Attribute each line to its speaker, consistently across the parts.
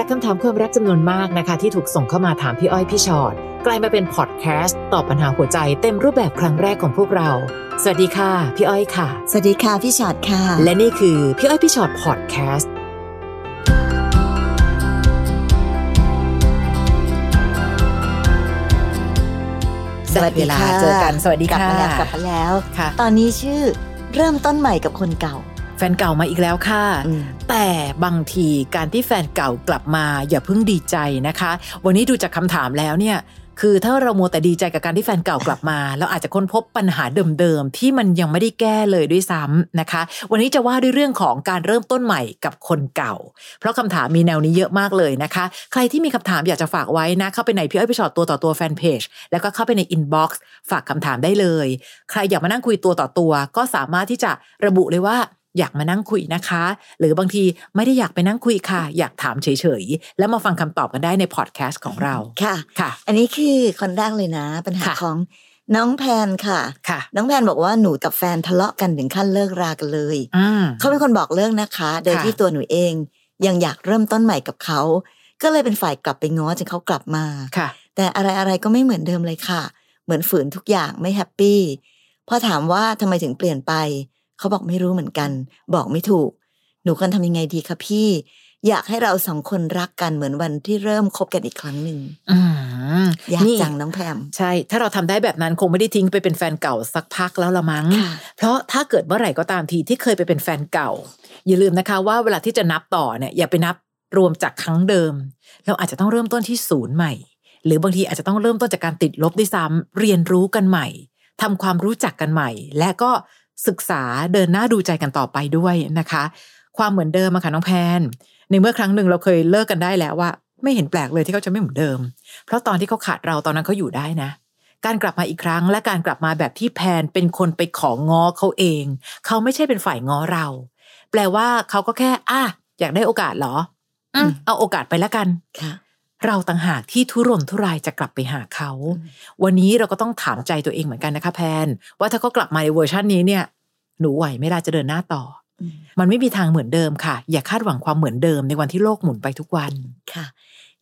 Speaker 1: จากคำถามความรักจำนวนมากนะคะ ที่ถูกส่งเข้ามาถามพี่อ้อยพี่ชอ็อตกลายมาเป็นพอดแคสต์ตอบปัญหาหัวใจเต็มรูปแบบครั้งแรกของพวกเรา สวัสดีค่ะ พี่อ้อยค่ะ
Speaker 2: สวัสดีค่ะพี่ชอตค่ะ
Speaker 1: และนี่คือพี่อ้อยพี่ชอ็อตพอดแคสต์
Speaker 2: สวัสดีค่ะ
Speaker 1: เจอกันสวัสดี
Speaker 2: กลับ
Speaker 1: ค่ะ
Speaker 2: มาแล้วกลับมาแล้ว
Speaker 1: ค่ะ
Speaker 2: ตอนนี้ชื่อเริ่มต้นใหม่กับคนเก่า
Speaker 1: แฟนเก่ามาอีกแล้วค่ะ
Speaker 2: อืม
Speaker 1: แต่บางทีการที่แฟนเก่ากลับมาอย่าเพิ่งดีใจนะคะ วันนี้ดูจากคำถามแล้วเนี่ยคือถ้าเราโมวแต่ดีใจกับการที่แฟนเก่ากลับมาเราอาจจะค้นพบปัญหาเดิมๆ ที่มันยังไม่ได้แก้เลยด้วยซ้ำนะคะ วันนี้จะว่าด้วยเรื่องของการเริ่มต้นใหม่กับคนเก่า เพราะคำถามมีแนวนี้เยอะมากเลยนะคะ ใครที่มีคำถามอยากจะฝากไว้นะ เข้าไปในพี่อ้อยพี่ชอตตัวต่อตัวแฟนเพจแล้วก็เข้าไปในอินบ็อกซ์ฝากคำถามได้เลย ใครอยากมานั่งคุยตัวต่อตัว ก็สามารถที่จะระบุเลยว่า อยากมานั่งคุยนะคะ หรือบางทีไม่ได้อยากไปนั่งคุยค่ะ อยากถามเฉยๆ แล้วมาฟังคำตอบกันได้ในพอดแคสต์ของเรา
Speaker 2: ค่ะ
Speaker 1: ค่ะ
Speaker 2: อันนี้คือคนแรกเลยนะ ปัญหา
Speaker 1: ค่ะ
Speaker 2: ของน้องแพนค่ะ
Speaker 1: ค่ะ
Speaker 2: น้องแพนบอกว่าหนูกับแฟนทะเลาะกันถึงขั้นเลิกรากันเลย
Speaker 1: อืม
Speaker 2: เขาเป็นคนบอกเลิกนะคะ โดย
Speaker 1: ค่ะ
Speaker 2: ที่ตัวหนูเอง ยังอยากเริ่มต้นใหม่กับเขา ก็เลยเป็นฝ่ายกลับไปง้อจนเขากลับมา
Speaker 1: ค่ะ
Speaker 2: แต่อะไรอะไรๆก็ไม่เหมือนเดิมเลยค่ะ เหมือนฝืนทุกอย่างไม่แฮปปี้พอถามว่าทำไมถึงเปลี่ยนไป เขาบอกไม่รู้เหมือนกัน บอกไม่ถูก หนูควรทำยังไงดีคะพี่ อยากให้เราสองคนรักกันเหมือนวันที่เริ่มคบกันอีกครั้งหนึ่ง
Speaker 1: อืม
Speaker 2: ยาก
Speaker 1: นี่
Speaker 2: จังน้องแพม
Speaker 1: ใช่ ถ้าเราทำได้แบบนั้นคงไม่ได้ทิ้งไปเป็นแฟนเก่าสักพักแล้วละมั้ง
Speaker 2: ค่ะ
Speaker 1: เพราะถ้าเกิดเมื่อไหร่ก็ตามทีที่เคยไปเป็นแฟนเก่า อย่าลืมนะคะว่าเวลาที่จะนับต่อเนี่ยอย่าไปนับรวมจากครั้งเดิม เราอาจจะต้องเริ่มต้นที่ศูนย์ใหม่ หรือบางทีอาจจะต้องเริ่มต้นจากการติดลบด้วยซ้ำเรียนรู้กันใหม่ทำความรู้จักกันใหม่ และก็ ศึกษาเดินหน้าดูใจกันต่อไปด้วยนะคะ ความเหมือนเดิมอะค่ะน้องแพนในเมื่อครั้งหนึ่งเราเคยเลิกกันได้แล้วว่า ไม่เห็นแปลกเลยที่เขาจะไม่เหมือนเดิม เพราะตอนที่เขาขาดเราตอนนั้นเขาอยู่ได้นะ การกลับมาอีกครั้ง และการกลับมาแบบที่แพนเป็นคนไปของง้อเขาเอง เขาไม่ใช่เป็นฝ่ายง้อเรา แปลว่าเขาก็แค่อะอยากได้โอกาสเหรออืมเอาโอกาสไปแล้วกัน
Speaker 2: ค่ะ
Speaker 1: เราต่างหากที่ทุรนทุรายจะกลับไปหาเขา วันนี้เราก็ต้องถามใจตัวเองเหมือนกันนะคะแพน ว่าถ้าเขากลับมาในเวอร์ชันนี้เนี่ย หนูไหวไหม่ล่ะจะเดินหน้าต่อ
Speaker 2: อืม
Speaker 1: มันไม่มีทางเหมือนเดิมค่ะ อย่าคาดหวังความเหมือนเดิมในวันที่โลกหมุนไปทุกวัน
Speaker 2: ค่ะ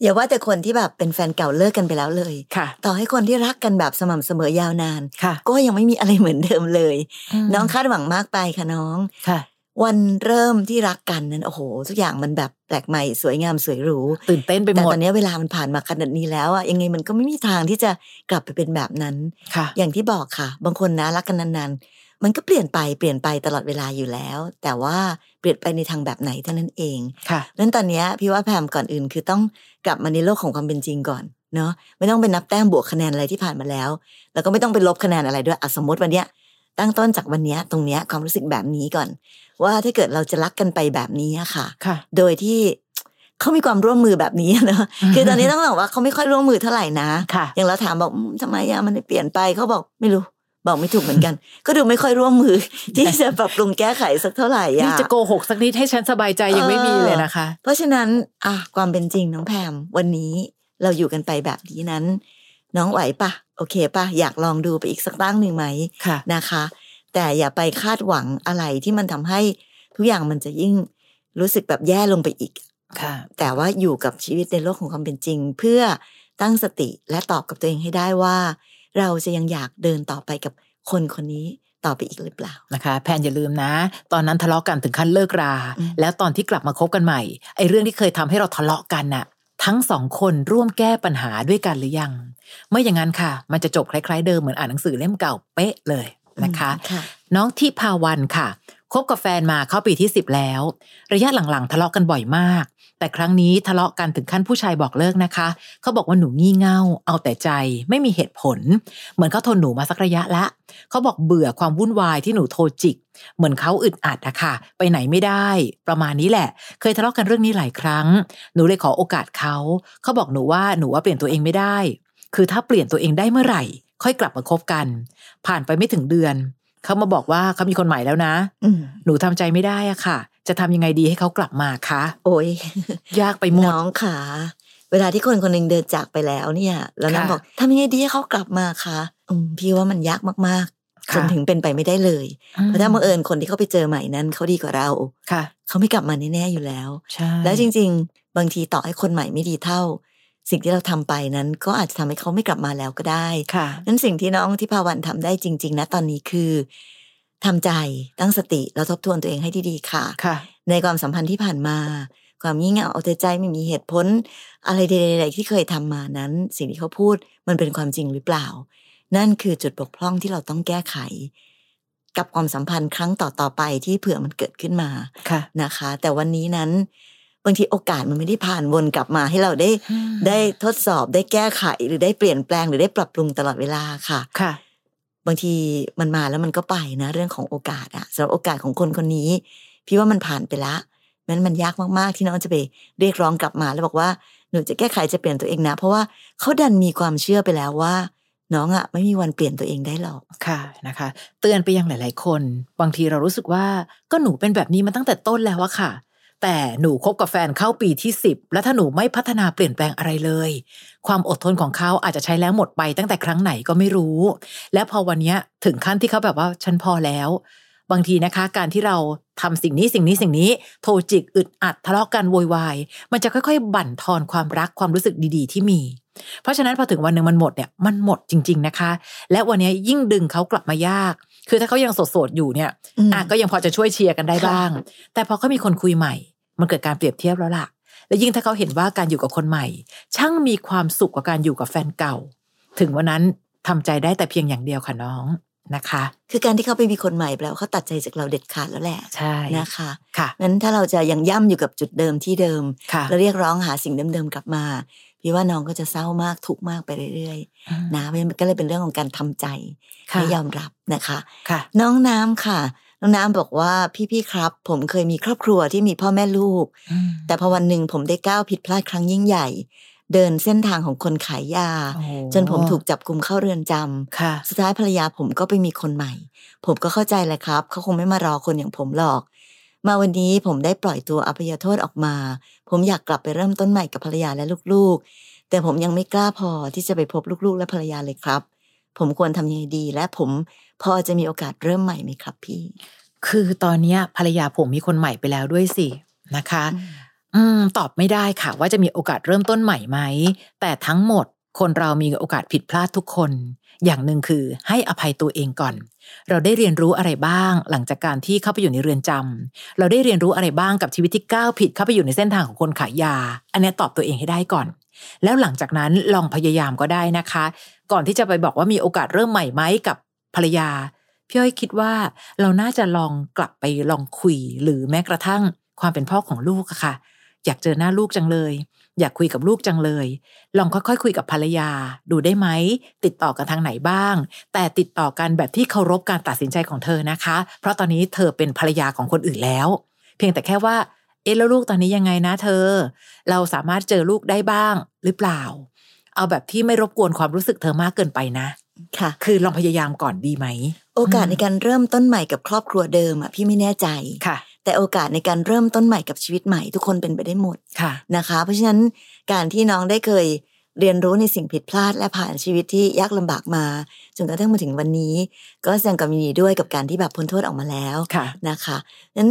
Speaker 2: อย่าว่าแต่คนที่แบบเป็นแฟนเก่าเลิกกันไปแล้วเลย
Speaker 1: ค่ะ
Speaker 2: ต่อให้คนที่รักกันแบบสม่ำเสมอยาวนาน
Speaker 1: ค่ะ
Speaker 2: ก็ยังไม่มีอะไรเหมือนเดิมเลย
Speaker 1: ม
Speaker 2: น้องคาดหวังมากไปค่ะน้อง
Speaker 1: ค่ะ
Speaker 2: วันเริ่มที่รักกันนั้นโอ้โห ทุกอย่างมันแบบแปลกใหม่สวยงามสวยหรู
Speaker 1: ตื่นเต้นไปห
Speaker 2: แต่
Speaker 1: มด
Speaker 2: ตอนนี้เวลามันผ่านมาขนาดนี้แล้วอะยังไงมันก็ไม่มีทางที่จะกลับไปเป็นแบบนั้น
Speaker 1: ค่ะ
Speaker 2: อย่างที่บอกค่ะ บางคนนะรักกันนานๆ มันก็เปลี่ยนไปเปลี่ยนไปตลอดเวลาอยู่แล้ว แต่ว่าเปลี่ยนไปในทางแบบไหนเท่านั้นเอง
Speaker 1: ค่ะ
Speaker 2: นั้นตอนเนี้ยพี่ว่าแพมก่อนอื่นคือต้องกลับมาในโลกของความเป็นจริงก่อนเนาะไม่ต้องไปนับแต้มบวกคะแนนอะไรที่ผ่านมาแล้ว แล้วก็ไม่ต้องไปลบคะแนนอะไรด้วยอะสมมติวันเนี้ยตั้งต้นจากวันเนี้ยตรงเนี้ยความรู้สึกแบบนี้ก่อน ว่าถ้าเกิดเราจะรักกันไปแบบนี้อะค่ะ
Speaker 1: ค่ะ
Speaker 2: โดยที่เขามีความร่วมมือแบบนี้เนาะคือตอนนี้ต้องบอกว่าเขาไม่ค่อยร่วมมือเท่าไหร่นะ
Speaker 1: ค่ะ
Speaker 2: อย่างเราถามบอกอืมทำไมอะมันเปลี่ยนไปเขาบอกไม่รู้ บอกไม่ถูกเหมือนกัน ก็ดูไม่ค่อยร่วมมือ ที่จะปรับปรุงแก้ไขสักเท่าไหร่
Speaker 1: นี่
Speaker 2: อะ
Speaker 1: จะโกหกสักนิดให้ฉันสบายใจยังไม่มีเลยนะคะ
Speaker 2: เพราะฉะนั้นอะความเป็นจริงน้องแพมวันนี้เราอยู่กันไปแบบนี้นั้น น้องไหวปะโอเคปะอยากลองดูไปอีกสักตั้งหนึ่งไหม
Speaker 1: ค่ะ
Speaker 2: นะคะ แต่อย่าไปคาดหวังอะไรที่มันทำให้ทุกอย่างมันจะยิ่งรู้สึกแบบแย่ลงไปอีก
Speaker 1: ค่ะ
Speaker 2: แต่ว่าอยู่กับชีวิตในโลกของความเป็นจริง เพื่อตั้งสติและตอบกับตัวเองให้ได้ว่า เราจะยังอยากเดินต่อไปกับคนคนนี้ต่อไปอีกหรือเปล่า
Speaker 1: นะคะ แพนอย่าลืมนะ ตอนนั้นทะเลาะกันถึงขั้นเลิกรา
Speaker 2: อืม
Speaker 1: แล้วตอนที่กลับมาคบกันใหม่ไอ้เรื่องที่เคยทำให้เราทะเลาะกันน่ะ ทั้งสองคนร่วมแก้ปัญหาด้วยกันหรือยัง ไม่อย่างนั้นค่ะ มันจะจบคล้าย ๆ เดิมเหมือนอ่านหนังสือเล่มเก่าเป๊ะเลยนะคะ
Speaker 2: ค่ะ
Speaker 1: น้องที่พาวันค่ะคบกับแฟนมาเข้าปีที่สิบแล้ว ระยะหลังๆ ทะเลาะกันบ่อยมาก แต่ครั้งนี้ทะเลาะกันถึงขั้นผู้ชายบอกเลิกนะคะ เขาบอกว่าหนูงี่เง่า เอาแต่ใจ ไม่มีเหตุผล เหมือนเขาทนหนูมาสักระยะละ เขาบอกเบื่อความวุ่นวายที่หนูโทรจิก เหมือนเขาอึดอัดอะค่ะ ไปไหนไม่ได้ ประมาณนี้แหละ เคยทะเลาะกันเรื่องนี้หลายครั้ง หนูเลยขอโอกาสเขา เขาบอกหนูว่าหนูว่าเปลี่ยนตัวเองไม่ได้ คือถ้าเปลี่ยนตัวเองได้เมื่อไหร่ ค่อยกลับมาคบกัน ผ่านไปไม่ถึงเดือน เขามาบอกว่าเขามีคนใหม่แล้วนะ
Speaker 2: อืม
Speaker 1: หนูทำใจไม่ได้อะค่ะ จะทำยังไงดีให้เขากลับมาคะ
Speaker 2: โอ้ย
Speaker 1: ยากไปหมด
Speaker 2: น้องขาเวลาที่คนคนหนึ่งเดินจากไปแล้วเนี่ย แล้วน้อง
Speaker 1: ค่ะ
Speaker 2: บอกทำยังไงดีให้เขากลับมาคะอืมพี่ว่ามันยากมากๆ
Speaker 1: ค่ะ
Speaker 2: จนถึงเป็นไปไม่ได้เลยเพราะถ้าบังเอิญคนที่เขาไปเจอใหม่นั้นเขาดีกว่าเรา
Speaker 1: ค่ะ
Speaker 2: เขาไม่กลับมาแน่ๆอยู่แล้ว
Speaker 1: ใช่
Speaker 2: แล้วจริง ๆ บางทีต่อให้คนใหม่ไม่ดีเท่า สิ่งที่เราทำไปนั้นก็อาจจะทำให้เขาไม่กลับมาแล้วก็ได้
Speaker 1: ค่ะ
Speaker 2: นั้นสิ่งที่น้องที่พาวันทำได้จริง ๆ นะตอนนี้คือ ทำใจตั้งสติแล้วทบทวนตัวเองให้ดีๆค่ะ
Speaker 1: ค่ะ
Speaker 2: ในความสัมพันธ์ที่ผ่านมา ความงี่เง่าเอาแต่ใจไม่มีเหตุผล อะไรใดๆที่เคยทำมานั้น สิ่งที่เขาพูดมันเป็นความจริงหรือเปล่า นั่นคือจุดบกพร่องที่เราต้องแก้ไข กับความสัมพันธ์ครั้งต่อๆไปที่เผื่อมันเกิดขึ้นมา
Speaker 1: ค่ะ
Speaker 2: นะคะ แต่วันนี้นั้นบางทีโอกาสมันไม่ได้ผ่านวนกลับมาให้เราได้ได้ทดสอบได้แก้ไขหรือได้เปลี่ยนแปลงหรือได้ปรับปรุงตลอดเวลาค่ะ
Speaker 1: ค่ะ
Speaker 2: บางทีมันมาแล้วมันก็ไปนะ เรื่องของโอกาสอะสำหรับโอกาสของคนคนนี้ พี่ว่ามันผ่านไปละนั้นมันยากมากๆ ที่น้องจะไปเรียกร้องกลับมาแล้วบอกว่าหนูจะแก้ไขจะเปลี่ยนตัวเองนะ เพราะว่าเขาดันมีความเชื่อไปแล้วว่า น้องอะไม่มีวันเปลี่ยนตัวเองได้หรอก
Speaker 1: ค่ะนะคะ เตือนไปยังหลาย ๆ คน บางทีเรารู้สึกว่าก็หนูเป็นแบบนี้มาตั้งแต่ต้นแล้วอะค่ะ แต่หนูคบกับแฟนเข้าปีที่สิบแล้วถ้าหนูไม่พัฒนาเปลี่ยนแปลงอะไรเลย ความอดทนของเขาอาจจะใช้แล้วหมดไปตั้งแต่ครั้งไหนก็ไม่รู้ และพอวันนี้ถึงขั้นที่เขาแบบว่าฉันพอแล้ว บางทีนะคะ การที่เราทำสิ่งนี้สิ่งนี้สิ่งนี้โทรจิกอึดอัดทะเลาะกันโวยวายมันจะค่อยๆ บั่นทอนความรักความรู้สึกดีๆ ที่มี เพราะฉะนั้นพอถึงวันหนึ่งมันหมดเนี่ยมันหมดจริง ๆนะคะ และวันนี้ยิ่งดึงเขากลับมายาก คือถ้าเขายังโสดๆอยู่เนี่ย
Speaker 2: อืม
Speaker 1: อะก็ยังพอจะช่วยเชียร์กันได้
Speaker 2: ค่ะ
Speaker 1: บ้าง แต่พอเขามีคนคุยใหม่ มันเกิดการเปรียบเทียบแล้วล่ะ และยิ่งถ้าเขาเห็นว่าการอยู่กับคนใหม่ ช่างมีความสุขกว่าการอยู่กับแฟนเก่า ถึงวันนั้นทำใจได้แต่เพียงอย่างเดียวค่ะน้องนะคะ
Speaker 2: คือการที่เขาไปมีคนใหม่แปลว่าเขาตัดใจจากเราเด็ดขาดแล้วแหละ
Speaker 1: ใช่
Speaker 2: นะคะ
Speaker 1: ค่ะ
Speaker 2: นั้นถ้าเราจะยังย่ำอยู่กับจุดเดิมที่เดิม
Speaker 1: ค่ะ
Speaker 2: แล้วเรียกร้องหาสิ่งเดิมๆกลับมา พี่ว่าน้องก็จะเศร้ามากทุกข์มากไปเรื่อยๆนะมันก็เลยเป็นเรื่องของการทำใจ
Speaker 1: ค่ะ
Speaker 2: และยอมรับนะคะ
Speaker 1: ค่ะ
Speaker 2: น้องน้ำค่ะ น้องน้ำบอกว่าพี่ๆครับ ผมเคยมีครอบครัวที่มีพ่อแม่ลูก
Speaker 1: อืม
Speaker 2: แต่พอวันหนึ่งผมได้ก้าวผิดพลาดครั้งยิ่งใหญ่เดินเส้นทางของคนขายยา
Speaker 1: โอ้
Speaker 2: จนผมถูกจับกุมเข้าเรือนจำ
Speaker 1: ค่ะ
Speaker 2: สุดท้ายภรรยาผมก็ไปมีคนใหม่ ผมก็เข้าใจแหละครับ เขาคงไม่มารอคนอย่างผมหรอก มาวันนี้ผมได้ปล่อยตัวอภัยโทษออกมา ผมอยากกลับไปเริ่มต้นใหม่กับภรรยาและลูกๆ แต่ผมยังไม่กล้าพอที่จะไปพบลูกๆ และภรรยาเลยครับ ผมควรทำยังไงดี และผมพอจะมีโอกาสเริ่มใหม่ไหมครับพี่
Speaker 1: คือตอนเนี้ยภรรยาผมมีคนใหม่ไปแล้วด้วยสินะคะ อืมตอบไม่ได้ค่ะ ว่าจะมีโอกาสเริ่มต้นใหม่ไหมแต่ทั้งหมดคนเรามีโอกาสผิดพลาดทุกคน อย่างหนึ่งคือให้อภัยตัวเองก่อน เราได้เรียนรู้อะไรบ้าง หลังจากการที่เข้าไปอยู่ในเรือนจำเราได้เรียนรู้อะไรบ้างกับชีวิตที่ก้าวผิดเข้าไปอยู่ในเส้นทางของคนขายยา อันนี้ตอบตัวเองให้ได้ก่อน แล้วหลังจากนั้นลองพยายามก็ได้นะคะ ก่อนที่จะไปบอกว่ามีโอกาสเริ่มใหม่ไหมกับภรรยาพี่อ้อยคิดว่าเราน่าจะลองกลับไปลองคุยหรือแม้กระทั่งความเป็นพ่อของลูกอะค่ะ อยากเจอหน้าลูกจังเลย อยากคุยกับลูกจังเลย ลองค่อยๆคุยกับภรรยา ดูได้ไหม ติดต่อกันทางไหนบ้าง แต่ติดต่อกันแบบที่เคารพการตัดสินใจของเธอนะคะ เพราะตอนนี้เธอเป็นภรรยาของคนอื่นแล้ว เพียงแต่แค่ว่า เอ๊ะแล้วลูกตอนนี้ยังไงนะเธอ เราสามารถเจอลูกได้บ้างหรือเปล่า เอาแบบที่ไม่รบกวนความรู้สึกเธอมากเกินไปนะ
Speaker 2: ค่ะ
Speaker 1: คือลองพยายามก่อนดีไหม
Speaker 2: โอกาสในการเริ่มต้นใหม่กับครอบครัวเดิมอะพี่ไม่แน่ใจ
Speaker 1: ค่ะ
Speaker 2: แต่โอกาสในการเริ่มต้นใหม่กับชีวิตใหม่ทุกคนเป็นไปได้หมด
Speaker 1: ค่ะ
Speaker 2: นะคะ เพราะฉะนั้นการที่น้องได้เคยเรียนรู้ในสิ่งผิดพลาดและผ่านชีวิตที่ยากลำบากมาจนกระทั่งมาถึงวันนี้ ก็แสดงความยินดีด้วยกับการที่แบบพ้นโทษออกมาแล้ว
Speaker 1: ค่ะ
Speaker 2: นะคะนั้น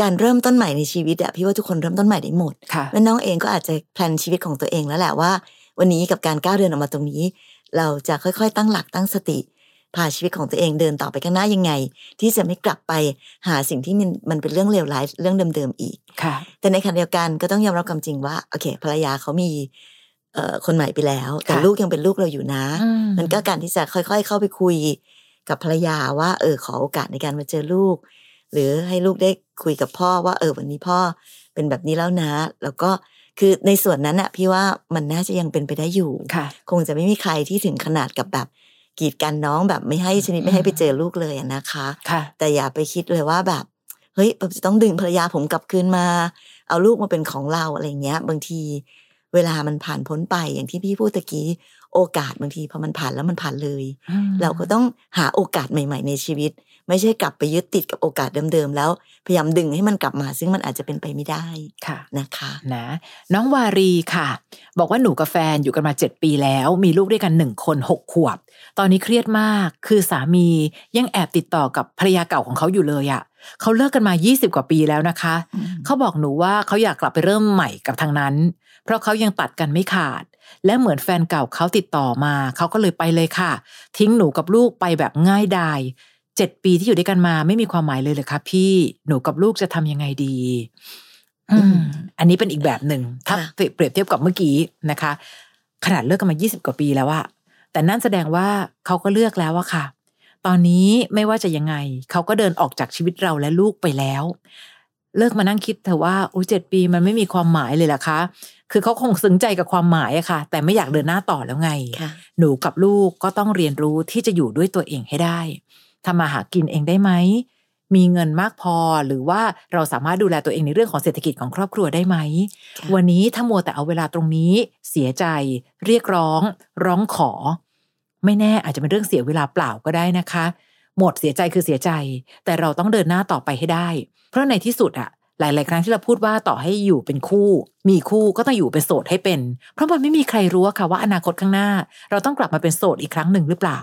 Speaker 2: การเริ่มต้นใหม่ในชีวิตอะพี่ว่าทุกคนเริ่มต้นใหม่ได้หมด
Speaker 1: ค่ะ
Speaker 2: แล้วน้องเองก็อาจจะแพลนชีวิตของตัวเองแล้วแหละว่า วันนี้กับการก้าวเดินออกมาตรงนี้ เราจะค่อยๆ ตั้งหลักตั้งสติ พาชีวิตของตัวเองเดินต่อไปข้างหน้ายังไง ที่จะไม่กลับไปหาสิ่งที่มันมันเป็นเรื่องเลวร้ายเรื่องเดิมๆอีก
Speaker 1: ค่ะ
Speaker 2: แต่ในขณะเดียวกันก็ต้องยอมรับความจริงว่าโอเคภรรยาเขามีเอ่อคนใหม่ไปแล้ว แต่
Speaker 1: ค่ะ
Speaker 2: ลูกยังเป็นลูกเราอยู่นะ
Speaker 1: อืม
Speaker 2: มันก็การที่จะค่อย ๆ เข้าไปคุยกับภรรยาว่าเออขอโอกาสในการมาเจอลูก หรือให้ลูกได้คุยกับพ่อว่า เออวันนี้พ่อเป็นแบบนี้แล้วนะ แล้วก็คือในส่วนนั้นอะพี่ว่ามันน่าจะยังเป็นไปได้อยู่
Speaker 1: ค่ะ
Speaker 2: คงจะไม่มีใครที่ถึงขนาดกับแบบ กีดกันน้องแบบไม่ให้ชนิดไม่ให้ไปเจอลูกเลยอะนะคะ
Speaker 1: ค่ะ
Speaker 2: แต่อย่าไปคิดเลยว่าแบบเฮ้ยผมจะต้องดึงภรรยาผมกลับคืนมา เอาลูกมาเป็นของเราอะไรเงี้ย บางทีเวลามันผ่านพ้นไปอย่างที่พี่พูดตะกี้ โอกาสบางทีพอมันผ่านแล้วมันผ่านเลย เราก็ต้องหาโอกาสใหม่ ๆ ในชีวิต ไม่ใช่กลับไปยึดติดกับโอกาสเดิมๆแล้ว พยายามดึงให้มันกลับมา ซึ่งมันอาจจะเป็นไปไม่ได้
Speaker 1: ค่ะ
Speaker 2: นะคะ
Speaker 1: นะน้องวารีค่ะ บอกว่าหนูกับแฟนอยู่กันมาเจ็ดปีแล้ว มีลูกด้วยกันหนึ่งคนหกขวบ ตอนนี้เครียดมาก คือสามียังแอบติดต่อกับภรรยาเก่าของเขาอยู่เลยอะเขาเลิกกันมา 20 กว่าปีแล้วนะคะ เขาบอกหนูว่าเขาอยากกลับไปเริ่มใหม่กับทางนั้น เพราะเขายังตัดกันไม่ขาด และเหมือนแฟนเก่าเขาติดต่อมา เขาก็เลยไปเลยค่ะ ทิ้งหนูกับลูกไปแบบง่ายดายเจ็ดปีที่อยู่ด้วยกันมาไม่มีความหมายเลยเลยค่ะพี่หนูกับลูกจะทำยังไงดีอืมอันนี้เป็นอีกแบบหนึ่งถ้า
Speaker 2: ค่ะ
Speaker 1: เปรียบเทียบกับเมื่อกี้นะคะ ขนาดเลิกกันมา 20 กว่าปีแล้วอะแต่นั่นแสดงว่าเขาก็เลือกแล้วอะค่ะ ตอนนี้ไม่ว่าจะยังไง เขาก็เดินออกจากชีวิตเราและลูกไปแล้ว เลิกมานั่งคิดเถอะว่าอุ้ยเจ็ดปีมันไม่มีความหมายเลยล่ะคะ คือเขาคงซึ้งใจกับความหมายอะค่ะ แต่ไม่อยากเดินหน้าต่อแล้วไง
Speaker 2: ค่ะ
Speaker 1: หนูกับลูกก็ต้องเรียนรู้ที่จะอยู่ด้วยตัวเองให้ได้ทำมาหากินเองได้ไหม มีเงินมากพอหรือว่าเราสามารถดูแลตัวเองในเรื่องของเศรษฐกิจของครอบครัวได้ไหม
Speaker 2: ค่ะ
Speaker 1: วันนี้ถ้ามัวแต่เอาเวลาตรงนี้เสียใจ เรียกร้อง ร้องขอ ไม่แน่อาจจะเป็นเรื่องเสียเวลาเปล่าก็ได้นะคะ หมดเสียใจคือเสียใจ แต่เราต้องเดินหน้าต่อไปให้ได้ เพราะในที่สุดอะหลาย ๆ ครั้งที่เราพูดว่าต่อให้อยู่เป็นคู่ มีคู่ก็ต้องอยู่เป็นโสดให้เป็น เพราะมันไม่มีใครรู้อะค่ะว่าอนาคตข้างหน้า เราต้องกลับมาเป็นโสดอีกครั้งหนึ่งหรือเปล่า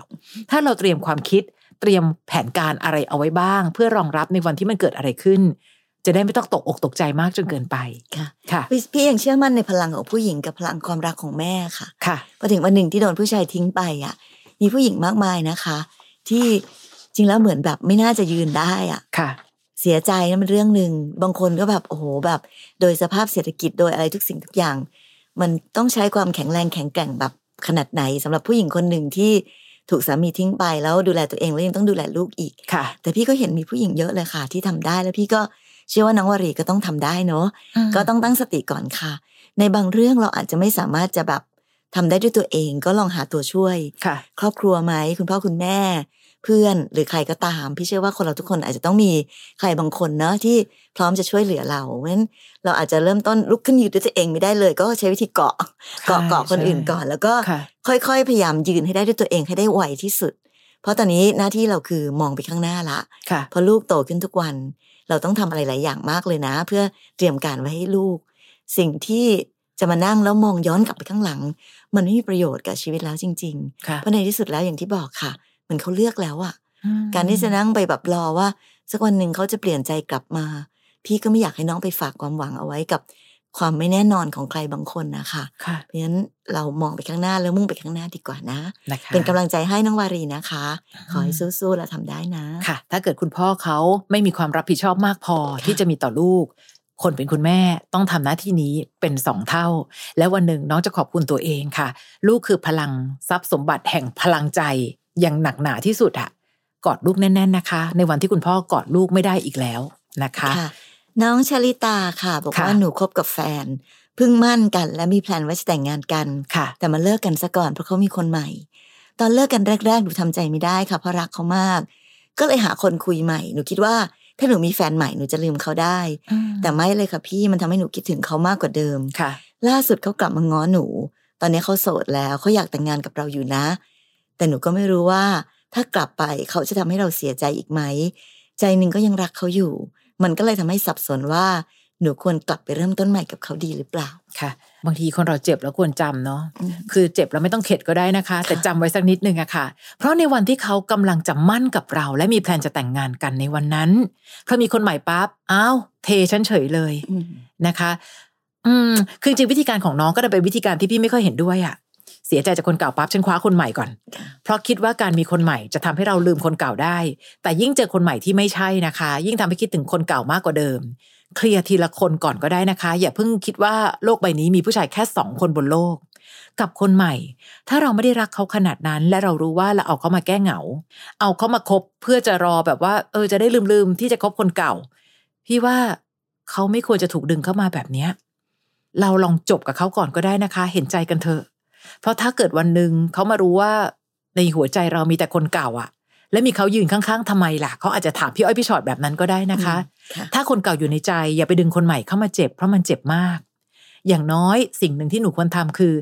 Speaker 1: ถ้าเราเตรียมความคิดเตรียมแผนการอะไรเอาไว้บ้าง เพื่อรองรับในวันที่มันเกิดอะไรขึ้น จะได้ไม่ต้องตกอกตกใจมากจนเกินไป
Speaker 2: ค่ะ
Speaker 1: ค่ะ
Speaker 2: พี่พี่ยังเชื่อมั่นในพลังของผู้หญิงกับพลังความรักของแม่ค่ะ
Speaker 1: ค่ะ
Speaker 2: พอถึงวันหนึ่งที่โดนผู้ชายทิ้งไปอะ มีผู้หญิงมากมายนะคะ ที่ จริงแล้วเหมือนแบบไม่น่าจะยืนได้อะ
Speaker 1: ค่ะ
Speaker 2: เสียใจนั่นเป็นเรื่องหนึ่งบางคนก็แบบโอ้โหแบบ โดยสภาพเศรษฐกิจโดยอะไรทุกสิ่งทุกอย่าง มันต้องใช้ความแข็งแรงแข็งแกร่งแบบขนาดไหนสำหรับผู้หญิงคนหนึ่งที่ถูกสามีทิ้งไปแล้วดูแลตัวเองแล้วยังต้องดูแลลูกอีก
Speaker 1: ค่ะ
Speaker 2: แต่พี่ก็เห็นมีผู้หญิงเยอะเลยค่ะ ที่ทำได้แล้วพี่ก็เชื่อว่าน้องวารีก็ต้องทำได้เนาะก็ต้องตั้งสติก่อนค่ะ ในบางเรื่องเราอาจจะไม่สามารถจะแบบทำได้ด้วยตัวเองก็ลองหาตัวช่วย
Speaker 1: ค่ะ
Speaker 2: ครอบครัวไหมคุณพ่อคุณแม่เพื่อนหรือใครก็ตามพี่เชื่อว่าคนเราทุกคนอาจจะต้องมีใครบางคนเนาะที่พร้อมจะช่วยเหลือเราเพราะฉะนั้นเราอาจจะเริ่มต้นลุกขึ้นยืนด้วยตัวเองไม่ได้เลย ก็ใช้วิธีเกาะเกาะเกาะคนอื่นก่อน แล้วก็
Speaker 1: ค่ะ
Speaker 2: ค่อยๆ พยายามยืนให้ได้ด้วยตัวเองให้ได้ไวที่สุด เพราะตอนนี้หน้าที่เราคือมองไปข้างหน้าละ
Speaker 1: ค่ะ
Speaker 2: พอลูกโตขึ้นทุกวัน เราต้องทำอะไรหลายอย่างมากเลยนะ เพื่อเตรียมการไว้ให้ลูก สิ่งที่จะมานั่งแล้วมองย้อนกลับไปข้างหลัง มันไม่มีประโยชน์กับชีวิตแล้วจริง
Speaker 1: ค่ะ
Speaker 2: ๆเพราะในที่สุดแล้วอย่างที่บอกค่ะ เหมือนเขาเลือกแล้วอะ
Speaker 1: อืม
Speaker 2: การที่จะนั่งไปแบบรอว่าสักวันหนึ่งเขาจะเปลี่ยนใจกลับมา พี่ก็ไม่อยากให้น้องไปฝากความหวังเอาไว้กับความไม่แน่นอนของใครบางคนนะคะ
Speaker 1: ค่ะ
Speaker 2: เพราะฉะนั้นเรามองไปข้างหน้าแล้วมุ่งไปข้างหน้าดีกว่านะ
Speaker 1: นะคะ
Speaker 2: เป็นกำลังใจให้น้องวารีนะคะ ขอให้สู้ๆและทำได้นะ
Speaker 1: ค่ะ ถ้าเกิดคุณพ่อเขาไม่มีความรับผิดชอบมากพอที่จะมีต่อลูก คนเป็นคุณแม่ต้องทำหน้าที่นี้เป็นสองเท่า แล้ววันหนึ่งน้องจะขอบคุณตัวเองค่ะ ลูกคือพลังทรัพย์สมบัติแห่งพลังใจ อย่างหนักหนาที่สุดอะกอดลูกแน่น ๆนะคะ ในวันที่คุณพ่อกอดลูกไม่ได้อีกแล้วนะคะ
Speaker 2: ค่ะน้องชลิตาค่ะ บอก
Speaker 1: ค่ะ
Speaker 2: ว่าหนูคบกับแฟนเพิ่งมั่นกันและมีแพลนว่าจะแต่งงานกัน
Speaker 1: ค่ะ
Speaker 2: แต่มาเลิกกันซะก่อนเพราะเขามีคนใหม่ ตอนเลิกกันแรกๆหนูทำใจไม่ได้ค่ะเพราะรักเขามาก ก็เลยหาคนคุยใหม่หนูคิดว่าถ้าหนูมีแฟนใหม่หนูจะลืมเขาได้ แต่ไม่เลยค่ะพี่มันทำให้หนูคิดถึงเขามากกว่าเดิม
Speaker 1: ค่ะ
Speaker 2: ล่าสุดเขากลับมาง้อหนู ตอนนี้เขาโสดแล้วเขาอยากแต่งงานกับเราอยู่นะ แต่หนูก็ไม่รู้ว่า ถ้ากลับไปเขาจะทำให้เราเสียใจอีกไหม ใจหนึ่งก็ยังรักเขาอยู่ มันก็เลยทำให้สับสนว่า หนูควรกลับไปเริ่มต้นใหม่กับเขาดีหรือเปล่า
Speaker 1: ค่ะ บางทีคนเราเจ็บแล้วควรจำเนาะ
Speaker 2: อืม
Speaker 1: คือเจ็บแล้วไม่ต้องเข็ดก็ได้นะคะ แต่จำไว้สักนิดนึงอะค่ะ เพราะในวันที่เขากำลังจะมั่นกับเรา และมีแพลนจะแต่งงานกันในวันนั้นพอมีคนใหม่ปั๊บอ้าวเทฉันเฉยเลย
Speaker 2: อืม
Speaker 1: นะคะ อืมคือจริงวิธีการของน้องก็จะเป็นวิธีการที่พี่ไม่ค่อยเห็นด้วยอะ เสียใจจากคนเก่าปั๊บฉันคว้าคนใหม่ก่อน เพราะคิดว่าการมีคนใหม่จะทำให้เราลืมคนเก่าได้ แต่ยิ่งเจอคนใหม่ที่ไม่ใช่นะคะ ยิ่งทำให้คิดถึงคนเก่ามากกว่าเดิม เคลียร์ทีละคนก่อนก็ได้นะคะ อย่าเพิ่งคิดว่าโลกใบนี้มีผู้ชายแค่สองคนบนโลก กับคนใหม่ ถ้าเราไม่ได้รักเขาขนาดนั้น และเรารู้ว่าเราเอาเขามาแก้เหงา เอาเขามาคบเพื่อจะรอแบบว่า เออจะได้ลืมๆที่จะคบคนเก่า พี่ว่าเขาไม่ควรจะถูกดึงเข้ามาแบบเนี้ยเราลองจบกับเขาก่อนก็ได้นะคะ เห็นใจกันเถอะ เพราะถ้าเกิดวันหนึ่งเขามารู้ว่าในหัวใจเรามีแต่คนเก่าอะและมีเขายืนข้างๆทำไมล่ะเขาอาจจะถามพี่อ้อยพี่ชอตแบบนั้นก็ได้นะคะ
Speaker 2: ค่ะ
Speaker 1: ถ้าคนเก่าอยู่ในใจ อย่าไปดึงคนใหม่เข้ามาเจ็บเพราะมันเจ็บมาก อย่างน้อยสิ่งหนึ่งที่หนูควรทำคือ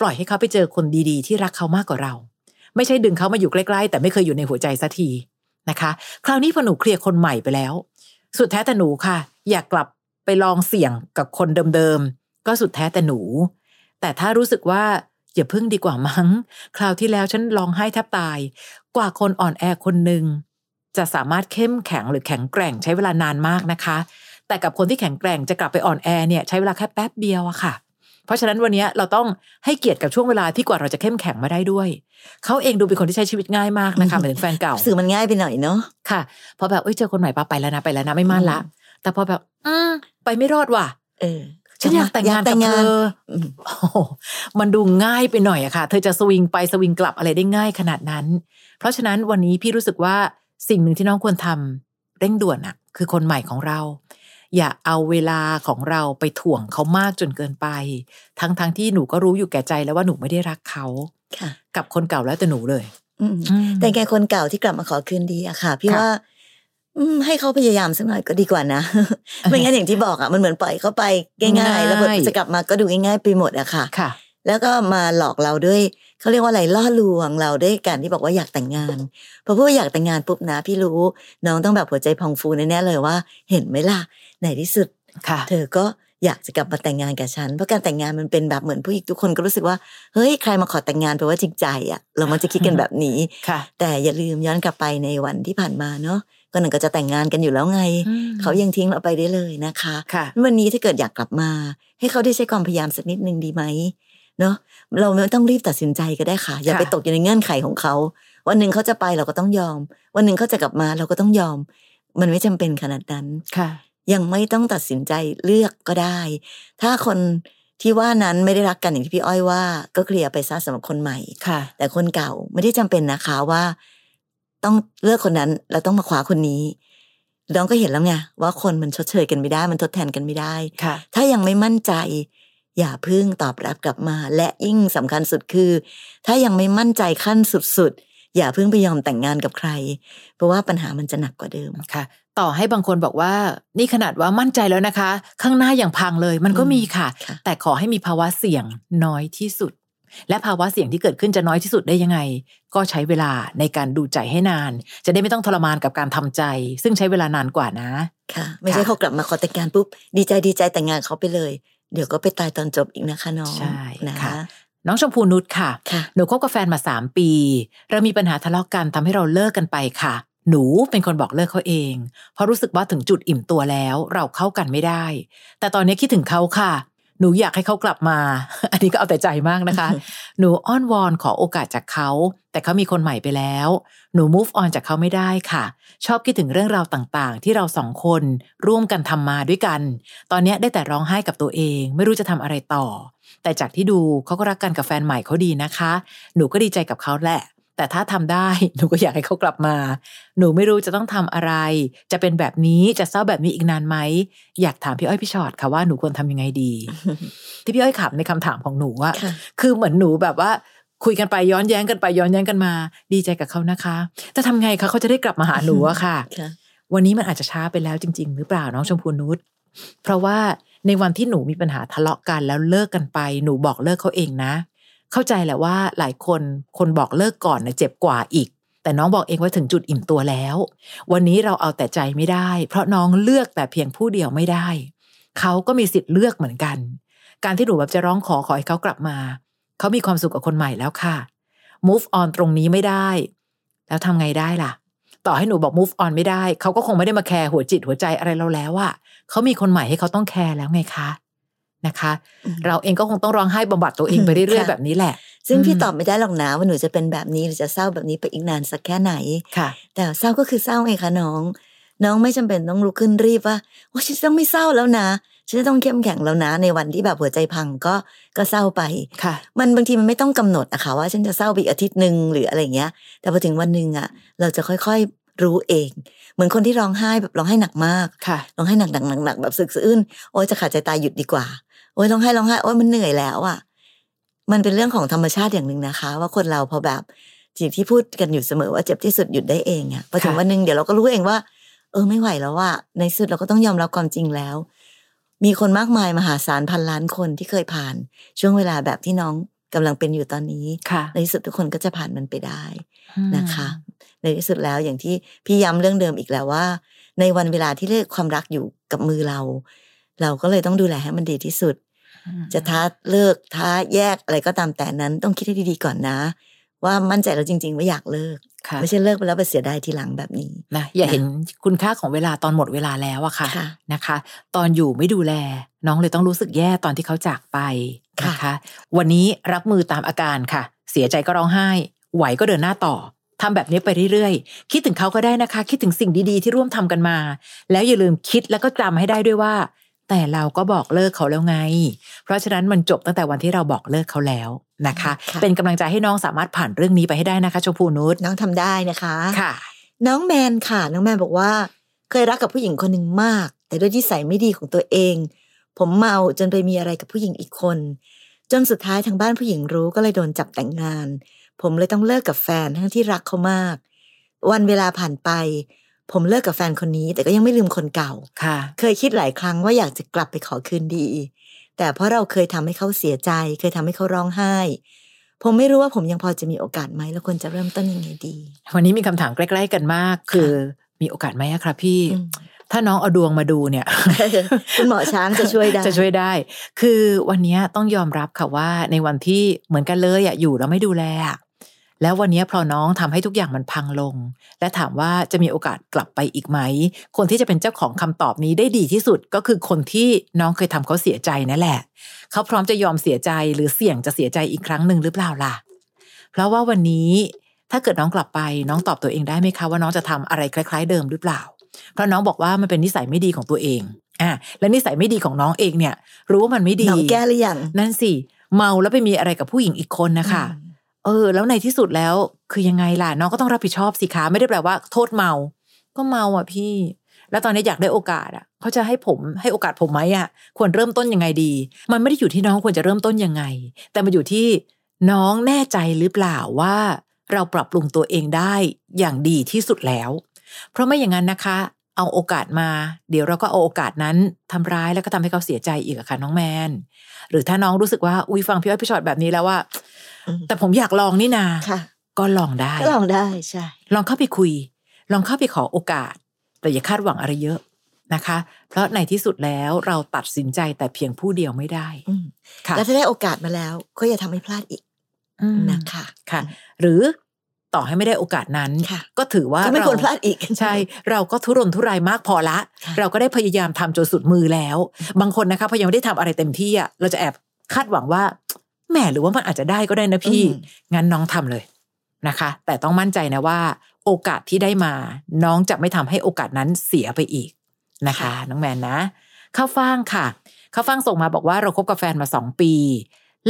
Speaker 1: ปล่อยให้เขาไปเจอคนดีๆ ที่รักเขามากกว่าเรา ไม่ใช่ดึงเขามาอยู่ใกล้ๆ แต่ไม่เคยอยู่ในหัวใจสักทีนะคะ คราวนี้พอหนูเคลียร์คนใหม่ไปแล้ว สุดแท้แต่หนูค่ะ อยากกลับไปลองเสี่ยงกับคนเดิมๆก็สุดแท้แต่หนู แต่ถ้ารู้สึกว่า อย่าพึ่งดีกว่ามั้ง คราวที่แล้วฉันร้องไห้แทบตาย กว่าคนอ่อนแอคนหนึ่งจะสามารถเข้มแข็งหรือแข็งแกร่งใช้เวลานานมากนะคะ แต่กับคนที่แข็งแกร่งจะกลับไปอ่อนแอเนี่ยใช้เวลาแค่แป๊บเดียวอะค่ะ เพราะฉะนั้นวันนี้เราต้องให้เกียรติกับช่วงเวลาที่กว่าเราจะเข้มแข็งมาได้ด้วย เขาเองดูเป็นคนที่ใช้ชีวิตง่ายมากนะคะเหมือนถึงแฟนเก่า
Speaker 2: สื่อมันง่ายไปหน่อยเนาะ
Speaker 1: ค่ะพอแบบเอ้ยเจอคนใหม่ปาไปแล้วนะไปแล้วนะไม่มั่นละ แต่พอแบบ อืมไปไม่รอดว่ะ
Speaker 2: เออ
Speaker 1: ฉันอยากแต่งงานกับเธอ
Speaker 2: อืม
Speaker 1: โอ้โหมันดูง่ายไปหน่อยอะค่ะ เธอจะสวิงไปสวิงกลับอะไรได้ง่ายขนาดนั้น เพราะฉะนั้นวันนี้พี่รู้สึกว่าสิ่งหนึ่งที่น้องควรทำเร่งด่วนอะคือคนใหม่ของเรา อย่าเอาเวลาของเราไปถ่วงเขามากจนเกินไป ทั้งทั้งที่หนูก็รู้อยู่แก่ใจแล้วว่าหนูไม่ได้รักเขา
Speaker 2: ค่ะ
Speaker 1: กับคนเก่าแล้วแต่หนูเลย
Speaker 2: อืม
Speaker 1: อืม
Speaker 2: แต่แกคนเก่าที่กลับมาขอคืนดีอะค่ะ พี่
Speaker 1: ค่ะ
Speaker 2: ว่าอืม ให้เขาพยายามสักหน่อยก็ดีกว่านะ ไม่งั้นอย่างที่บอกอะมันเหมือนปล่อยเขาไปง่ายๆแล้วพอ
Speaker 1: ง่าย
Speaker 2: จะกลับมาก็ดูง่ายๆไปหมดอะค่ะ
Speaker 1: ค่ะ
Speaker 2: แล้วก็มาหลอกเราด้วยเขาเรียกว่าอะไรล่อลวงเราด้วยการที่บอกว่าอยากแต่งงานพอพูดว่าอยากแต่งงานปุ๊บนะ พี่รู้น้องต้องแบบหัวใจพองฟูแน่ๆเลยว่า เห็นไหมล่ะไหนที่สุด
Speaker 1: ค่ะ
Speaker 2: เธอก็อยากจะกลับมาแต่งงานกับฉัน เพราะการแต่งงานมันเป็นแบบเหมือนผู้หญิงทุกคนก็รู้สึกว่าเฮ้ยใครมาขอแต่งงานแปลว่าจริงใจอะเรามันจะคิดกันแบบนี้
Speaker 1: ค่ะ
Speaker 2: แต่อย่าลืมย้อนกลับไปในวันที่ผ่านมาเนาะ ก็หนึ่งก็จะแต่งงานกันอยู่แล้วไง
Speaker 1: อืม
Speaker 2: เขายังทิ้งเราไปได้เลยนะคะ
Speaker 1: ค่ะ
Speaker 2: วันนี้ถ้าเกิดอยากกลับมา ให้เขาได้ใช้ความพยายามสักนิดนึงดีไหมเนาะเราไม่ต้องรีบตัดสินใจก็ได้ค่ะ อย่า
Speaker 1: ค่ะ
Speaker 2: ไปตกอยู่ในเงื่อนไขของเขา วันหนึ่งเขาจะไปเราก็ต้องยอม วันหนึ่งเขาจะกลับมาเราก็ต้องยอม มันไม่จำเป็นขนาดนั้น
Speaker 1: ค่ะ
Speaker 2: ยังไม่ต้องตัดสินใจเลือกก็ได้ ถ้าคนที่ว่านั้นไม่ได้รักกันอย่างที่พี่อ้อยว่า ก็เคลียร์ไปซะสำหรับคนใหม่
Speaker 1: ค่ะ
Speaker 2: แต่คนเก่าไม่ได้จำเป็นนะคะว่า ต้องเลือกคนนั้นแล้วต้องมาคว้าคนนี้น้องก็เห็นแล้วไงว่าคนมันชดเชยกันไม่ได้ มันทดแทนกันไม่ได้
Speaker 1: ค่ะ
Speaker 2: ถ้ายังไม่มั่นใจ อย่าเพึ่งตอบรับกลับมา และยิ่งสำคัญสุดคือ ถ้ายังไม่มั่นใจขั้นสุดๆ อย่าเพึ่งไปยอมแต่งงานกับใคร เพราะว่าปัญหามันจะหนักกว่าเดิม
Speaker 1: ค่ะ ต่อให้บางคนบอกว่า นี่ขนาดว่ามั่นใจแล้วนะคะ ข้างหน้าอย่างพังเลย มันก็
Speaker 2: อืม
Speaker 1: มีค่ะ
Speaker 2: ค่ะ
Speaker 1: แต่ขอให้มีภาวะเสี่ยงน้อยที่สุด และภาวะเสี่ยงที่เกิดขึ้นจะน้อยที่สุดได้ยังไง ก็ใช้เวลาในการดูใจให้นาน จะได้ไม่ต้องทรมานกับการทำใจ ซึ่งใช้เวลานานกว่านะ
Speaker 2: ค่ะ ไม่ใช่
Speaker 1: ค่ะ
Speaker 2: เขากลับมาขอแต่งงานปุ๊บดีใจดีใจแต่งงานเขาไปเลย เดี๋ยวก็ไปตายตอนจบอีกนะคะน้อง
Speaker 1: ใช่
Speaker 2: นะ
Speaker 1: ค่ะน้องชมพูนุชค่ะ
Speaker 2: ค่ะ
Speaker 1: หนูคบกับแฟนมาสามปี เรามีปัญหาทะเลาะกันทำให้เราเลิกกันไปค่ะ หนูเป็นคนบอกเลิกเขาเอง เพราะรู้สึกว่าถึงจุดอิ่มตัวแล้ว เราเข้ากันไม่ได้ แต่ตอนนี้คิดถึงเขาค่ะ หนูอยากให้เขากลับมา อันนี้ก็เอาแต่ใจมากนะคะ หนูอ้อนวอนขอโอกาสจากเขา แต่เขามีคนใหม่ไปแล้ว หนู move on จากเขาไม่ได้ค่ะ ชอบคิดถึงเรื่องราวต่างๆ ที่เราสองคนร่วมกันทำมาด้วยกัน ตอนเนี้ยได้แต่ร้องไห้กับตัวเอง ไม่รู้จะทำอะไรต่อ แต่จากที่ดูเขาก็รักกันกับแฟนใหม่เขาดีนะคะ หนูก็ดีใจกับเขาแหละ แต่ถ้าทำได้หนูก็อยากให้เขากลับมา หนูไม่รู้จะต้องทำอะไร จะเป็นแบบนี้จะเศร้าแบบนี้อีกนานไหมอยากถามพี่อ้อยพี่ชอตค่ะว่าหนูควรทำยังไงดี ที่พี่อ้อยขับในคำถามของหนูว่า
Speaker 2: ค่ะ
Speaker 1: คือเหมือนหนูแบบว่าคุยกันไปย้อนแย้งกันไปย้อนแย้งกันมา ดีใจกับเขานะคะ จะทำไงคะเขาจะได้กลับมาหาหนูอะค่ะ
Speaker 2: ค่ะ
Speaker 1: วันนี้มันอาจจะช้าไปแล้วจริง ๆ หรือเปล่าน้องชมพูนุชเพราะว่าในวันที่หนูมีปัญหาทะเลาะกันแล้วเลิกกันไป หนูบอกเลิกเขาเองนะ เข้าใจแหละว่าหลายคนคนบอกเลิกก่อนนะเจ็บกว่าอีก แต่น้องบอกเองว่าถึงจุดอิ่มตัวแล้ว วันนี้เราเอาแต่ใจไม่ได้ เพราะน้องเลือกแต่เพียงผู้เดียวไม่ได้ เขาก็มีสิทธิ์เลือกเหมือนกัน การที่หนูแบบจะร้องขอขอให้เขากลับมา เขามีความสุขกับคนใหม่แล้วค่ะ move on ตรงนี้ไม่ได้ แล้วทำไงได้ล่ะ ต่อให้หนูบอก move on ไม่ได้ เขาก็คงไม่ได้มาแคร์หัวจิตหัวใจอะไรเราแล้วอะเขามีคนใหม่ให้เขาต้องแคร์แล้วไงคะ นะคะ
Speaker 2: อืม
Speaker 1: เราเองก็คงต้องร้องไห้บำบัดตัวเองไปเรื่อยๆ
Speaker 2: ค่ะ
Speaker 1: แบบนี้แหละ
Speaker 2: ซึ่งพี่
Speaker 1: อืม
Speaker 2: ตอบไม่ได้หรอกนะว่าหนูจะเป็นแบบนี้หรือจะเศร้าแบบนี้ไปอีกนานสักแค่ไหน
Speaker 1: ค่ะ
Speaker 2: แต่เศร้าก็คือเศร้าไงคะน้อง น้องไม่จำเป็นต้องลุกขึ้นรีบว่าโอ้ฉันจะต้องไม่เศร้าแล้วนะฉันจะต้องเข้มแข็งแล้วนะ ในวันที่แบบหัวใจพังก็ก็เศร้าไป
Speaker 1: ค่ะ
Speaker 2: มันบางทีมันไม่ต้องกำหนดอะค่ะว่าฉันจะเศร้าไปอีกอาทิตย์หนึ่งหรืออะไรเงี้ย แต่พอถึงวันหนึ่งอะเราจะค่อยๆรู้เอง เหมือนคนที่ร้องไห้แบบร้องไห้หนักมาก
Speaker 1: ค่ะ
Speaker 2: ร้องไห้หนักหนักหนักหนักแบบสึกสะอื้นโอ๊ยจะขาดใจตายหยุดดีกว่า โอ๊ยร้องไห้ร้องไห้โอ๊ยมันเหนื่อยแล้วอะ มันเป็นเรื่องของธรรมชาติอย่างหนึ่งนะคะ ว่าคนเราพอแบบสิ่งที่พูดกันอยู่เสมอว่าเจ็บที่สุดหยุดได้เองอะพอถึง
Speaker 1: ค่ะ
Speaker 2: วันหนึ่งเดี๋ยวเราก็รู้เองว่า เออไม่ไหวแล้วว่า ในที่สุดเราก็ต้องยอมรับความจริงแล้ว มีคนมากมายมหาศาลพันล้านคนที่เคยผ่าน ช่วงเวลาแบบที่น้องกำลังเป็นอยู่ตอนนี้
Speaker 1: ค่ะ
Speaker 2: ในที่สุดทุกคนก็จะผ่านมันไปได้
Speaker 1: อืม
Speaker 2: นะคะ ในที่สุดแล้วอย่างที่พี่ย้ำเรื่องเดิมอีกแล้วว่า ในวันเวลาที่เลือกความรักอยู่กับมือเรา เราก็เลยต้องดูแลให้มันดีที่สุด
Speaker 1: อืม
Speaker 2: จะท้าเลิกท้าแยกอะไรก็ตามแต่นั้นต้องคิดให้ดีๆก่อนนะ ว่ามั่นใจแล้วจริงๆว่าอยากเลิก
Speaker 1: ค่ะ
Speaker 2: ไม่ใช่เลิกไปแล้วไปเสียดายทีหลังแบบนี้
Speaker 1: นะอย่าเห็นคุณค่าของเวลาตอนหมดเวลาแล้วอะค่ะ
Speaker 2: ค่ะ
Speaker 1: นะคะ ตอนอยู่ไม่ดูแล น้องเลยต้องรู้สึกแย่ตอนที่เขาจากไปนะคะ วันนี้รับมือตามอาการค่ะ เสียใจก็ร้องไห้ ไหวก็เดินหน้าต่อทำแบบนี้ไปเรื่อยๆ คิดถึงเขาก็ได้นะคะ คิดถึงสิ่งดีๆ ที่ร่วมทำกันมา แล้วอย่าลืมคิดแล้วก็จำให้ได้ด้วยว่า แต่เราก็บอกเลิกเขาแล้วไง เพราะฉะนั้นมันจบตั้งแต่วันที่เราบอกเลิกเขาแล้วนะคะ
Speaker 2: ค่ะ
Speaker 1: เป็นกำลังใจให้น้องสามารถผ่านเรื่องนี้ไปให้ได้นะคะชมพูนุช
Speaker 2: น้องทำได้นะคะ
Speaker 1: ค่ะ
Speaker 2: น้องแมนค่ะน้องแมนบอกว่า เคยรักกับผู้หญิงคนหนึ่งมาก แต่ด้วยนิสัยไม่ดีของตัวเอง ผมเมาจนไปมีอะไรกับผู้หญิงอีกคน จนสุดท้ายทางบ้านผู้หญิงรู้ก็เลยโดนจับแต่งงาน ผมเลยต้องเลิกกับแฟนทั้งที่รักเขามาก วันเวลาผ่านไป ผมเลิกกับแฟนคนนี้ แต่ก็ยังไม่ลืมคนเก่า
Speaker 1: ค่ะ
Speaker 2: เคยคิดหลายครั้งว่าอยากจะกลับไปขอคืนดี แต่เพราะเราเคยทำให้เขาเสียใจ เคยทำให้เขาร้องไห้ ผมไม่รู้ว่าผมยังพอจะมีโอกาสไหมแล้วควรจะเริ่มต้นยังไงดี
Speaker 1: วันนี้มีคำถามใกล้ๆกันมาก คือมีโอกาสไหมอะครับพี่
Speaker 2: อืม
Speaker 1: ถ้าน้องเอาดวงมาดูเนี่ย
Speaker 2: คุณหมอช้างจะช่วยได้
Speaker 1: จะช่วยได้ คือวันนี้ต้องยอมรับค่ะว่าในวันที่เหมือนกันเลยอะอยู่แล้วไม่ดูแลอะ แล้ววันนี้พอน้องทำให้ทุกอย่างมันพังลง และถามว่าจะมีโอกาสกลับไปอีกไหม คนที่จะเป็นเจ้าของคำตอบนี้ได้ดีที่สุดก็คือคนที่น้องเคยทำเขาเสียใจนั่นแหละ เขาพร้อมจะยอมเสียใจหรือเสี่ยงจะเสียใจอีกครั้งหนึ่งหรือเปล่าล่ะ เพราะว่าวันนี้ถ้าเกิดน้องกลับไปน้องตอบตัวเองได้ไหมคะว่าน้องจะทำอะไรคล้าย ๆ เดิมหรือเปล่า เพราะน้องบอกว่ามันเป็นนิสัยไม่ดีของตัวเองอะและนิสัยไม่ดีของน้องเองเนี่ย รู้ว่ามันไม่ดี
Speaker 2: น้องแก้หรือยัง
Speaker 1: นั่นสิเมาแล้วไปมีอะไรกับผู้หญิงอีกคนนะคะ
Speaker 2: อืม
Speaker 1: เออ แล้วในที่สุดแล้ว คือยังไงล่ะน้องก็ต้องรับผิดชอบสิคะไม่ได้แปลว่าโทษเมา ก็เมาอะพี่ แล้วตอนนี้อยากได้โอกาสอะเขาจะให้ผมให้โอกาสผมไหมอะ ควรเริ่มต้นยังไงดี มันไม่ได้อยู่ที่น้องควรจะเริ่มต้นยังไง แต่มันอยู่ที่น้องแน่ใจหรือเปล่าว่า เราปรับปรุงตัวเองได้อย่างดีที่สุดแล้ว เพราะไม่อย่างนั้นนะคะ เอาโอกาสมา เดี๋ยวเราก็เอาโอกาสนั้นทำร้ายแล้วก็ทำให้เขาเสียใจอีกอะค่ะน้องแมน หรือถ้าน้องรู้สึกว่าอุ้ยฟังพี่อ้อยพี่ชอตแบบนี้แล้วว่า
Speaker 2: อืม
Speaker 1: แต่ผมอยากลองนี่นา
Speaker 2: ค่ะ
Speaker 1: ก็ลองได้
Speaker 2: ก็ลองได้ใช่
Speaker 1: ลองเข้าไปคุย ลองเข้าไปขอโอกาส แต่อย่าคาดหวังอะไรเยอะนะคะ เพราะในที่สุดแล้วเราตัดสินใจแต่เพียงผู้เดียวไม่ได้
Speaker 2: อืม
Speaker 1: ค่ะ
Speaker 2: แล้วถ้าได้โอกาสมาแล้ว ก็อย่าทำให้พลาดอีก
Speaker 1: อืม
Speaker 2: นะคะ
Speaker 1: ค่ะ หรือ ต่อให้ไม่ได้โอกาสนั้น
Speaker 2: ค่ะ
Speaker 1: ก็ถือว่า
Speaker 2: ก็ไม่ควรพลาดอีก
Speaker 1: ใช่ เราก็ทุรนทุรายมากพอละ
Speaker 2: ค่ะ
Speaker 1: เราก็ได้พยายามทำจนสุดมือแล้ว บางคนนะคะพอยังไม่ได้ทำอะไรเต็มที่อะเราจะแอบคาดหวังว่าแหมหรือว่ามันอาจจะได้ก็ได้นะพี่
Speaker 2: อืม
Speaker 1: งั้นน้องทำเลยนะคะ แต่ต้องมั่นใจนะว่า โอกาสที่ได้มา น้องจะไม่ทำให้โอกาสนั้นเสียไปอีกนะคะ น้องแมนนะข้าวฟ่างค่ะข้าวฟ่างส่งมาบอกว่าเราคบกับแฟนมาสองปี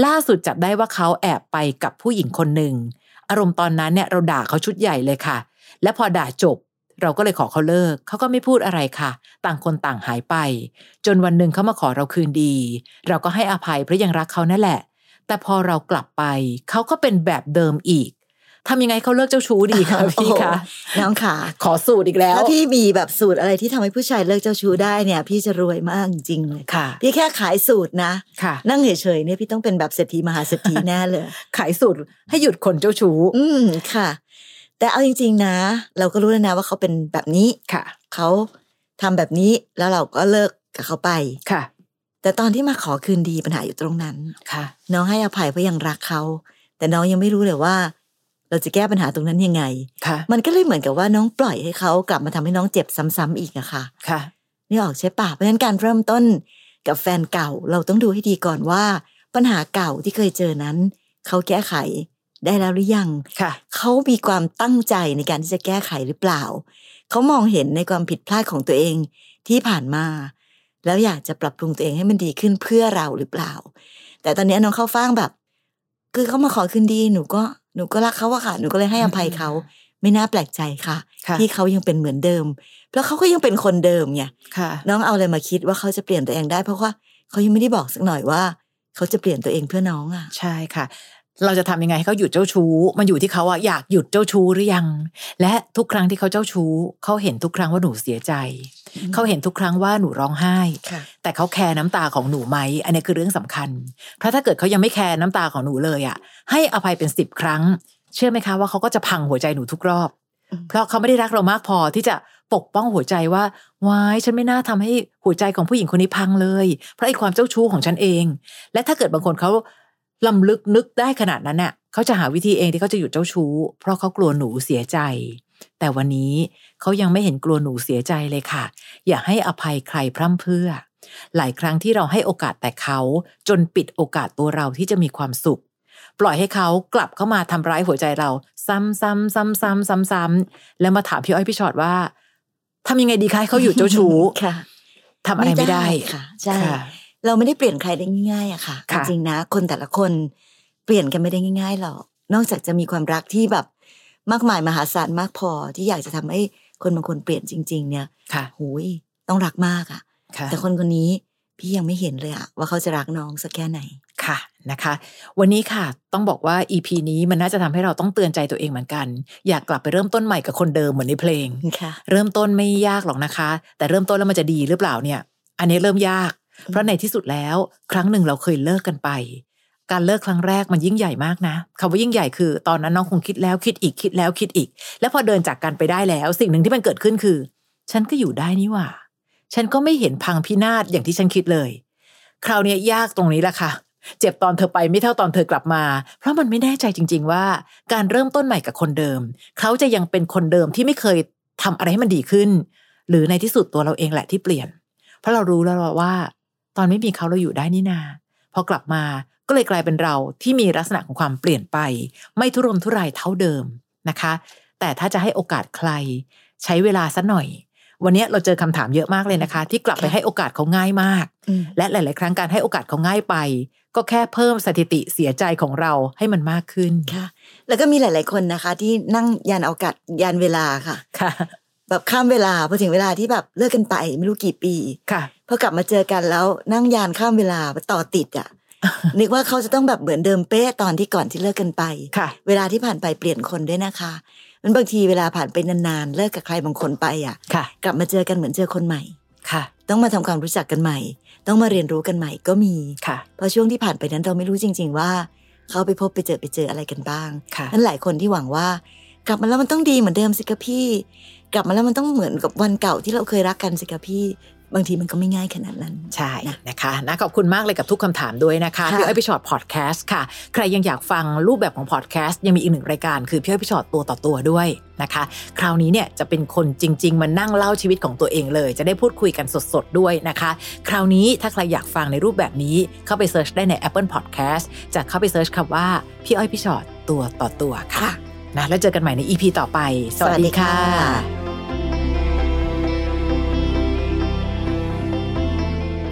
Speaker 1: ล่าสุดจับได้ว่าเขาแอบไปกับผู้หญิงคนหนึ่ง อารมณ์ตอนนั้นเนี่ยเราด่าเขาชุดใหญ่เลยค่ะ และพอด่าจบ เราก็เลยขอเขาเลิก เขาก็ไม่พูดอะไรค่ะ ต่างคนต่างหายไป จนวันหนึ่งเขามาขอเราคืนดี เราก็ให้อภัยเพราะยังรักเขานั่นแหละ แต่พอเรากลับไป เขาก็เป็นแบบเดิมอีก ทำยังไงเขาเลิกเจ้าชู้ดีคะพี่คะ
Speaker 2: โอ้โหน้องขา
Speaker 1: ขอสูตรอีกแล้ว
Speaker 2: ถ้าพี่มีแบบสูตรอะไรที่ทำให้ผู้ชายเลิกเจ้าชู้ได้เนี่ย พี่จะรวยมากจริงๆเลย
Speaker 1: ค่ะ
Speaker 2: พี่แค่ขายสูตรนะ
Speaker 1: ค่ะ
Speaker 2: นั่งเฉยๆเนี่ยพี่ต้องเป็นแบบเศรษฐีมหาเศรษฐีแน่เลย
Speaker 1: ขายสูตรให้หยุดคนเจ้าชู้
Speaker 2: อืมค่ะ แต่เอาจริง ๆ นะ เราก็รู้แล้วนะว่าเขาเป็นแบบนี้
Speaker 1: ค่ะ
Speaker 2: เขาทำแบบนี้แล้วเราก็เลิกกับเขาไป
Speaker 1: ค่ะ
Speaker 2: แต่ตอนที่มาขอคืนดีปัญหาอยู่ตรงนั้น
Speaker 1: ค่ะ
Speaker 2: น้องให้อภัยเพราะยังรักเขาแต่น้องยังไม่รู้เลยว่า เราจะแก้ปัญหาตรงนั้นยังไง
Speaker 1: ค่ะ
Speaker 2: มันก็เลยเหมือนกับว่าน้องปล่อยให้เขากลับมาทำให้น้องเจ็บซ้ำๆอีกอะค่ะ
Speaker 1: ค่ะ
Speaker 2: นี่ออกใช่ปะเพราะฉะนั้นการเริ่มต้นกับแฟนเก่าเราต้องดูให้ดีก่อนว่า ปัญหาเก่าที่เคยเจอนั้น เขาแก้ไขได้แล้วหรือยัง
Speaker 1: ค่ะ
Speaker 2: เขามีความตั้งใจในการที่จะแก้ไขหรือเปล่า เขามองเห็นในความผิดพลาดของตัวเองที่ผ่านมา แล้วอยากจะปรับปรุงตัวเองให้มันดีขึ้นเพื่อเราหรือเปล่า แต่ตอนนี้น้องเข้าฟ่างแบบ คือเขามาขอคืนดีหนูก็ห นูก็รักเขาอะค่ะ หนูก็เลยให้อภัยเขาไม่น่าแปลกใจค่ะ
Speaker 1: ค่ะ
Speaker 2: ที่เขายังเป็นเหมือนเดิม เพราะเขาก็ยังเป็นคนเดิมไง
Speaker 1: ค่ะ
Speaker 2: น้องเอาอะไรมาคิดว่าเขาจะเปลี่ยนตัวเองได้ เพราะว่าเขายังไม่ได้บอกสักหน่อยว่า เขาจะเปลี่ยนตัวเองเพื่อน้องอะ
Speaker 1: ใช่ค่ะ เราจะทำยังไงให้เขาหยุดเจ้าชู้ มันอยู่ที่เขาอะอยากหยุดเจ้าชู้หรือยัง และทุกครั้งที่เขาเจ้าชู้เขาเห็นทุกครั้งว่าหนูเสียใจ เขาเห็นทุกครั้งว่าหนูร้องไห้
Speaker 2: ค่ะ
Speaker 1: แต่เขาแคร์น้ำตาของหนูไหม อันนี้คือเรื่องสำคัญ เพราะถ้าเกิดเขายังไม่แคร์น้ำตาของหนูเลยอะให้อภัยเป็นสิบครั้ง เชื่อไหมคะว่าเขาก็จะพังหัวใจหนูทุกรอบ
Speaker 2: อืม
Speaker 1: เพราะเขาไม่ได้รักเรามากพอที่จะปกป้องหัวใจว่าวายฉันไม่น่าทำให้หัวใจของผู้หญิงคนนี้พังเลย เพราะไอ้ความเจ้าชู้ของฉันเอง และถ้าเกิดบางคนเขา ลำลึกนึกได้ขนาดนั้นเนี่ยเขาจะหาวิธีเองที่เขาจะหยุดเจ้าชู้ เพราะเขากลัวหนูเสียใจ แต่วันนี้เขายังไม่เห็นกลัวหนูเสียใจเลยค่ะ อย่าให้อภัยใครพร่ำเพรื่อ หลายครั้งที่เราให้โอกาสแต่เขาจนปิดโอกาสตัวเราที่จะมีความสุข ปล่อยให้เขากลับเข้ามาทำร้ายหัวใจเรา ซ้ำซ้ำซ้ำซ้ำซ้ำซ้ำแล้วมาถามพี่อ้อยพี่ชอดว่าทำยังไงดีคะให้เขาหยุดเจ้าชู้
Speaker 2: ค่ะ
Speaker 1: ทำอะไรไม่ได้
Speaker 2: ค่ะใช่
Speaker 1: ค่ะ
Speaker 2: เราไม่ได้เปลี่ยนใครได้ง่ายๆอะค่ะ
Speaker 1: ค่ะ
Speaker 2: จริงๆนะ คนแต่ละคนเปลี่ยนกันไม่ได้ง่ายๆหรอก นอกจากจะมีความรักที่แบบมากมายมหาศาลมากพอที่อยากจะทำให้คนบางคนเปลี่ยนจริง ๆ เนี่ย
Speaker 1: ค่ะ
Speaker 2: หูยต้องรักมากอะ
Speaker 1: ค่ะ
Speaker 2: แต่คนคนนี้พี่ยังไม่เห็นเลยอะว่าเขาจะรักน้องสักแค่ไหน
Speaker 1: ค่ะนะคะ วันนี้ค่ะต้องบอกว่า EP นี้มันน่าจะทำให้เราต้องเตือนใจตัวเองเหมือนกัน อยากกลับไปเริ่มต้นใหม่กับคนเดิมเหมือนในเพลง
Speaker 2: ค่ะ
Speaker 1: เริ่มต้นไม่ยากหรอกนะคะ แต่เริ่มต้นแล้วมันจะดีหรือเปล่าเนี่ย อันนี้เริ่มยาก เพราะในที่สุดแล้ว ครั้งหนึ่งเราเคยเลิกกันไป การเลิกครั้งแรกมันยิ่งใหญ่มากนะคำว่ายิ่งใหญ่คือ ตอนนั้นน้องคงคิดแล้วคิดอีกคิดแล้วคิดอีก แล้วพอเดินจากกันไปได้แล้ว สิ่งหนึ่งที่มันเกิดขึ้นคือ ฉันก็อยู่ได้นี่หว่า ฉันก็ไม่เห็นพังพินาศอย่างที่ฉันคิดเลย คราวนี้ยยากตรงนี้แหละค่ะเจ็บตอนเธอไปไม่เท่าตอนเธอกลับมา เพราะมันไม่แน่ใจจริง ๆ ว่า การเริ่มต้นใหม่กับคนเดิม เขาจะยังเป็นคนเดิมที่ไม่เคยทำอะไรให้มันดีขึ้น หรือในที่สุดตัวเราเองแหละที่เปลี่ยน เพราะเรารู้แล้วว่า ตอนไม่มีเขาเราอยู่ได้นี่นา พอกลับมาก็เลยกลายเป็นเราที่มีลักษณะของความเปลี่ยนไป ไม่ทุรนทุรายเท่าเดิมนะคะ แต่ถ้าจะให้โอกาสใคร ใช้เวลาสักหน่อย วันนี้เราเจอคำถามเยอะมากเลยนะคะ ที่กลับไปให้โอกาสเขาง่ายมาก
Speaker 2: อืม
Speaker 1: และหลาย ๆ ครั้งการให้โอกาสเขาง่ายไป ก็แค่เพิ่มสถิติเสียใจของเราให้มันมากขึ้น
Speaker 2: ค่ะ แล้วก็มีหลาย ๆ คนนะคะ ที่นั่งยานอวกาศยานเวลาค่ะ
Speaker 1: ค่ะ
Speaker 2: แบบข้ามเวลาพอถึงเวลาที่แบบเลิกกันไปไม่รู้กี่ปี
Speaker 1: ค่ะ
Speaker 2: พอกลับมาเจอกันแล้วนั่งยานข้ามเวลาต่อติดอะนึกว่าเขาจะต้องแบบเหมือนเดิมเป๊ะตอนที่ก่อนที่เลิกกันไป
Speaker 1: ค่ะ
Speaker 2: เวลาที่ผ่านไปเปลี่ยนคนด้วยนะคะ มันบางทีเวลาผ่านไปนานๆเลิกกับใครบางคนไปอะ
Speaker 1: ค่ะ
Speaker 2: กลับมาเจอกันเหมือนเจอคนใหม่
Speaker 1: ค่ะ
Speaker 2: ต้องมาทำความรู้จักกันใหม่ ต้องมาเรียนรู้กันใหม่ก็มี
Speaker 1: ค่ะ
Speaker 2: เพราะช่วงที่ผ่านไปนั้นเราไม่รู้จริง ๆ ว่า เขาไปพบไปเจอไปเจออะไรกันบ้าง
Speaker 1: ค่ะ
Speaker 2: นั้นหลายคนที่หวังว่า กลับมาแล้วมันต้องดีเหมือนเดิมสิคะพี่ กลับมาแล้วมันต้องเหมือนกับวันเก่าที่เราเคยรักกันสิคะพี่ บางทีมันก็ไม่ง่ายขนาดนั้น
Speaker 1: ใช่
Speaker 2: นะ
Speaker 1: นะคะนะขอบคุณมากเลยกับทุกคำถามด้วยนะคะ
Speaker 2: ค่ะ
Speaker 1: พี่อ้อยพี่ฉอดพอดแคสต์ค่ะ ใครยังอยากฟังรูปแบบของพอดแคสต์ยังมีอีกหนึ่งรายการคือพี่อ้อยพี่ฉอดตัวต่อตัวด้วยนะคะ คราวนี้เนี่ยจะเป็นคนจริง ๆ มานั่งเล่าชีวิตของตัวเองเลย จะได้พูดคุยกันสดๆด้วยนะคะ คราวนี้ถ้าใครอยากฟังในรูปแบบนี้เข้าไป search ได้ใน Apple Podcast จะเข้าไป search คำว่าพี่อ้อยพี่ฉอดตัวต่อตัวค่ะ
Speaker 2: ค่ะ
Speaker 1: นะแล้วเจอกันใหม่ใน EP ต่อไป สวัสดีค่ะ